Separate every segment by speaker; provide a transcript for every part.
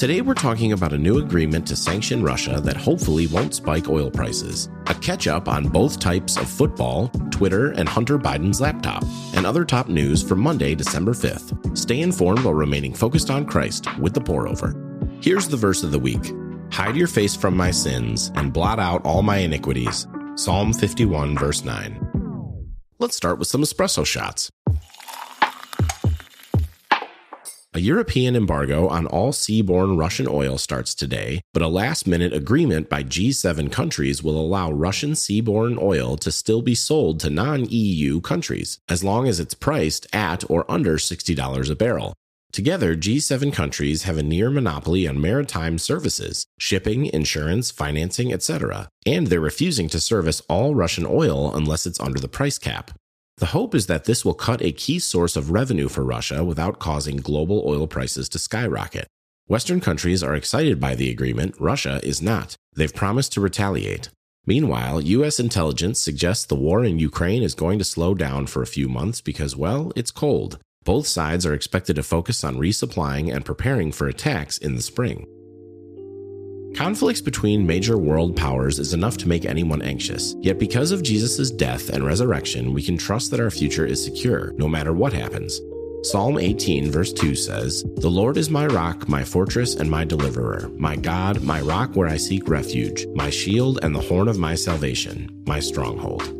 Speaker 1: Today, we're talking about a new agreement to sanction Russia that hopefully won't spike oil prices, a catch up on both types of football, Twitter, and Hunter Biden's laptop, and other top news for Monday, December 5th. Stay informed while remaining focused on Christ with the pour over. Here's the verse of the week Hide your face from my sins and blot out all my iniquities. Psalm 51, verse 9. Let's start with some espresso shots. A European embargo on all seaborne Russian oil starts today, but a last minute agreement by G7 countries will allow Russian seaborne oil to still be sold to non EU countries, as long as it's priced at or under $60 a barrel. Together, G7 countries have a near monopoly on maritime services, shipping, insurance, financing, etc., and they're refusing to service all Russian oil unless it's under the price cap. The hope is that this will cut a key source of revenue for Russia without causing global oil prices to skyrocket. Western countries are excited by the agreement, Russia is not. They've promised to retaliate. Meanwhile, U.S. intelligence suggests the war in Ukraine is going to slow down for a few months because, well, it's cold. Both sides are expected to focus on resupplying and preparing for attacks in the spring. Conflicts between major world powers is enough to make anyone anxious. Yet, because of Jesus' death and resurrection, we can trust that our future is secure, no matter what happens. Psalm 18, verse 2 says, The Lord is my rock, my fortress, and my deliverer, my God, my rock where I seek refuge, my shield and the horn of my salvation, my stronghold.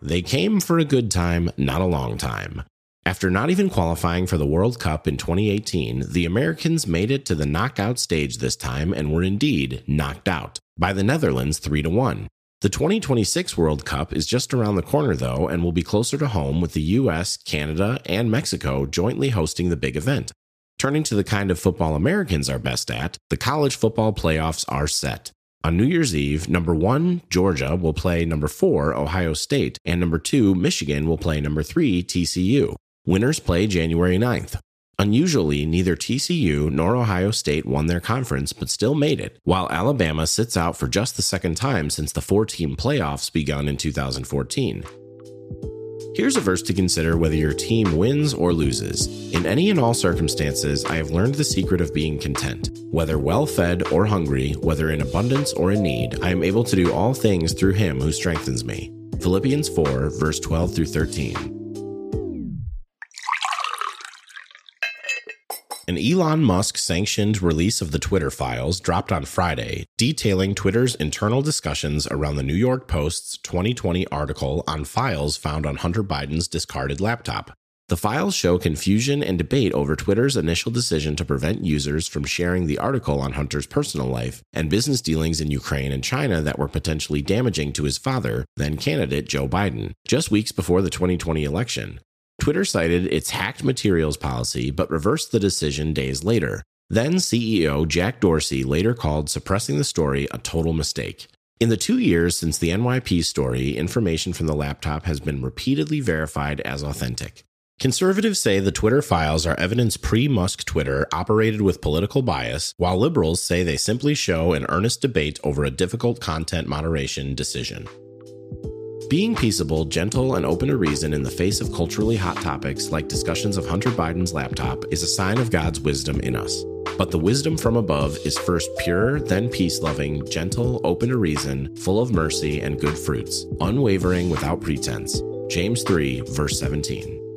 Speaker 1: They came for a good time, not a long time. After not even qualifying for the World Cup in 2018, the Americans made it to the knockout stage this time and were indeed knocked out by the Netherlands 3 to 1. The 2026 World Cup is just around the corner though and will be closer to home with the US, Canada, and Mexico jointly hosting the big event. Turning to the kind of football Americans are best at, the college football playoffs are set. On New Year's Eve, number one, Georgia will play number four, Ohio State, and number two, Michigan will play number three, TCU. Winners play January 9th. Unusually, neither TCU nor Ohio State won their conference but still made it, while Alabama sits out for just the second time since the four team playoffs begun in 2014. Here's a verse to consider whether your team wins or loses. In any and all circumstances, I have learned the secret of being content. Whether well fed or hungry, whether in abundance or in need, I am able to do all things through him who strengthens me. Philippians 4, verse 12 through 13. An Elon Musk sanctioned release of the Twitter files dropped on Friday, detailing Twitter's internal discussions around the New York Post's 2020 article on files found on Hunter Biden's discarded laptop. The files show confusion and debate over Twitter's initial decision to prevent users from sharing the article on Hunter's personal life and business dealings in Ukraine and China that were potentially damaging to his father, then candidate Joe Biden, just weeks before the 2020 election. Twitter cited its hacked materials policy but reversed the decision days later. Then CEO Jack Dorsey later called suppressing the story a total mistake. In the two years since the NYP story, information from the laptop has been repeatedly verified as authentic. Conservatives say the Twitter files are evidence pre Musk Twitter operated with political bias, while liberals say they simply show an earnest debate over a difficult content moderation decision. Being peaceable, gentle, and open to reason in the face of culturally hot topics like discussions of Hunter Biden's laptop is a sign of God's wisdom in us. But the wisdom from above is first pure, then peace loving, gentle, open to reason, full of mercy and good fruits, unwavering without pretense. James 3, verse 17.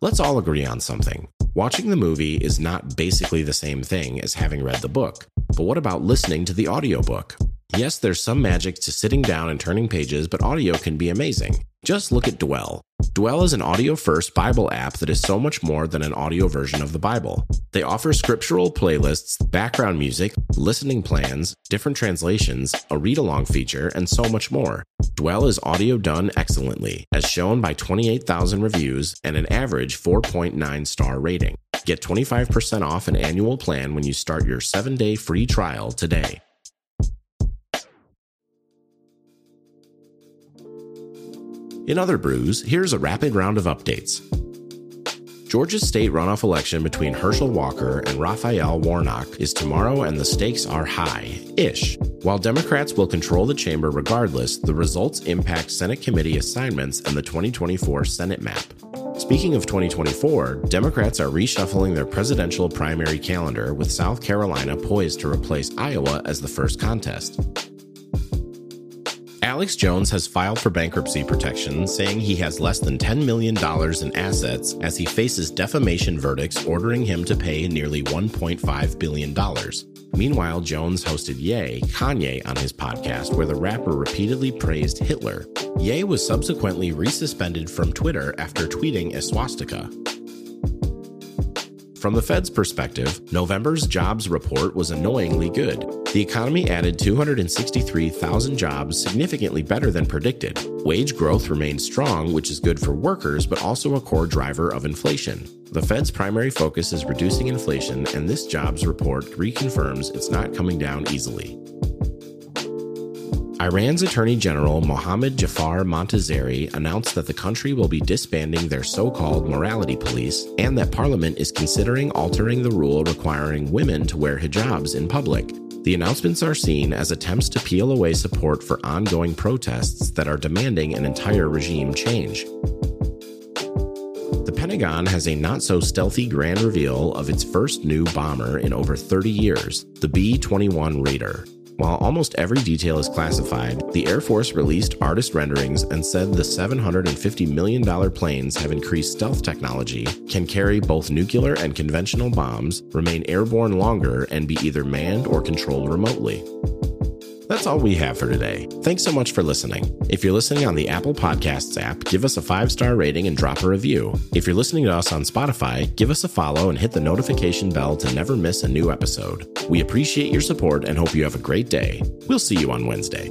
Speaker 1: Let's all agree on something. Watching the movie is not basically the same thing as having read the book. But what about listening to the audiobook? Yes, there's some magic to sitting down and turning pages, but audio can be amazing. Just look at Dwell. Dwell is an audio first Bible app that is so much more than an audio version of the Bible. They offer scriptural playlists, background music, listening plans, different translations, a read along feature, and so much more. Dwell is audio done excellently, as shown by 28,000 reviews and an average 4.9 star rating. Get 25% off an annual plan when you start your 7 day free trial today. In other brews, here's a rapid round of updates. Georgia's state runoff election between Herschel Walker and Raphael Warnock is tomorrow, and the stakes are high ish. While Democrats will control the chamber regardless, the results impact Senate committee assignments and the 2024 Senate map. Speaking of 2024, Democrats are reshuffling their presidential primary calendar with South Carolina poised to replace Iowa as the first contest. Alex Jones has filed for bankruptcy protection, saying he has less than $10 million in assets as he faces defamation verdicts ordering him to pay nearly $1.5 billion. Meanwhile, Jones hosted Ye, Kanye, on his podcast, where the rapper repeatedly praised Hitler. Ye was subsequently resuspended from Twitter after tweeting a swastika. From the Fed's perspective, November's jobs report was annoyingly good. The economy added 263,000 jobs, significantly better than predicted. Wage growth remains strong, which is good for workers, but also a core driver of inflation. The Fed's primary focus is reducing inflation, and this jobs report reconfirms it's not coming down easily. Iran's Attorney General Mohammad Jafar Montazeri announced that the country will be disbanding their so called morality police and that parliament is considering altering the rule requiring women to wear hijabs in public. The announcements are seen as attempts to peel away support for ongoing protests that are demanding an entire regime change. The Pentagon has a not so stealthy grand reveal of its first new bomber in over 30 years, the B 21 Raider. While almost every detail is classified, the Air Force released artist renderings and said the $750 million planes have increased stealth technology, can carry both nuclear and conventional bombs, remain airborne longer, and be either manned or controlled remotely. That's all we have for today. Thanks so much for listening. If you're listening on the Apple Podcasts app, give us a five star rating and drop a review. If you're listening to us on Spotify, give us a follow and hit the notification bell to never miss a new episode. We appreciate your support and hope you have a great day. We'll see you on Wednesday.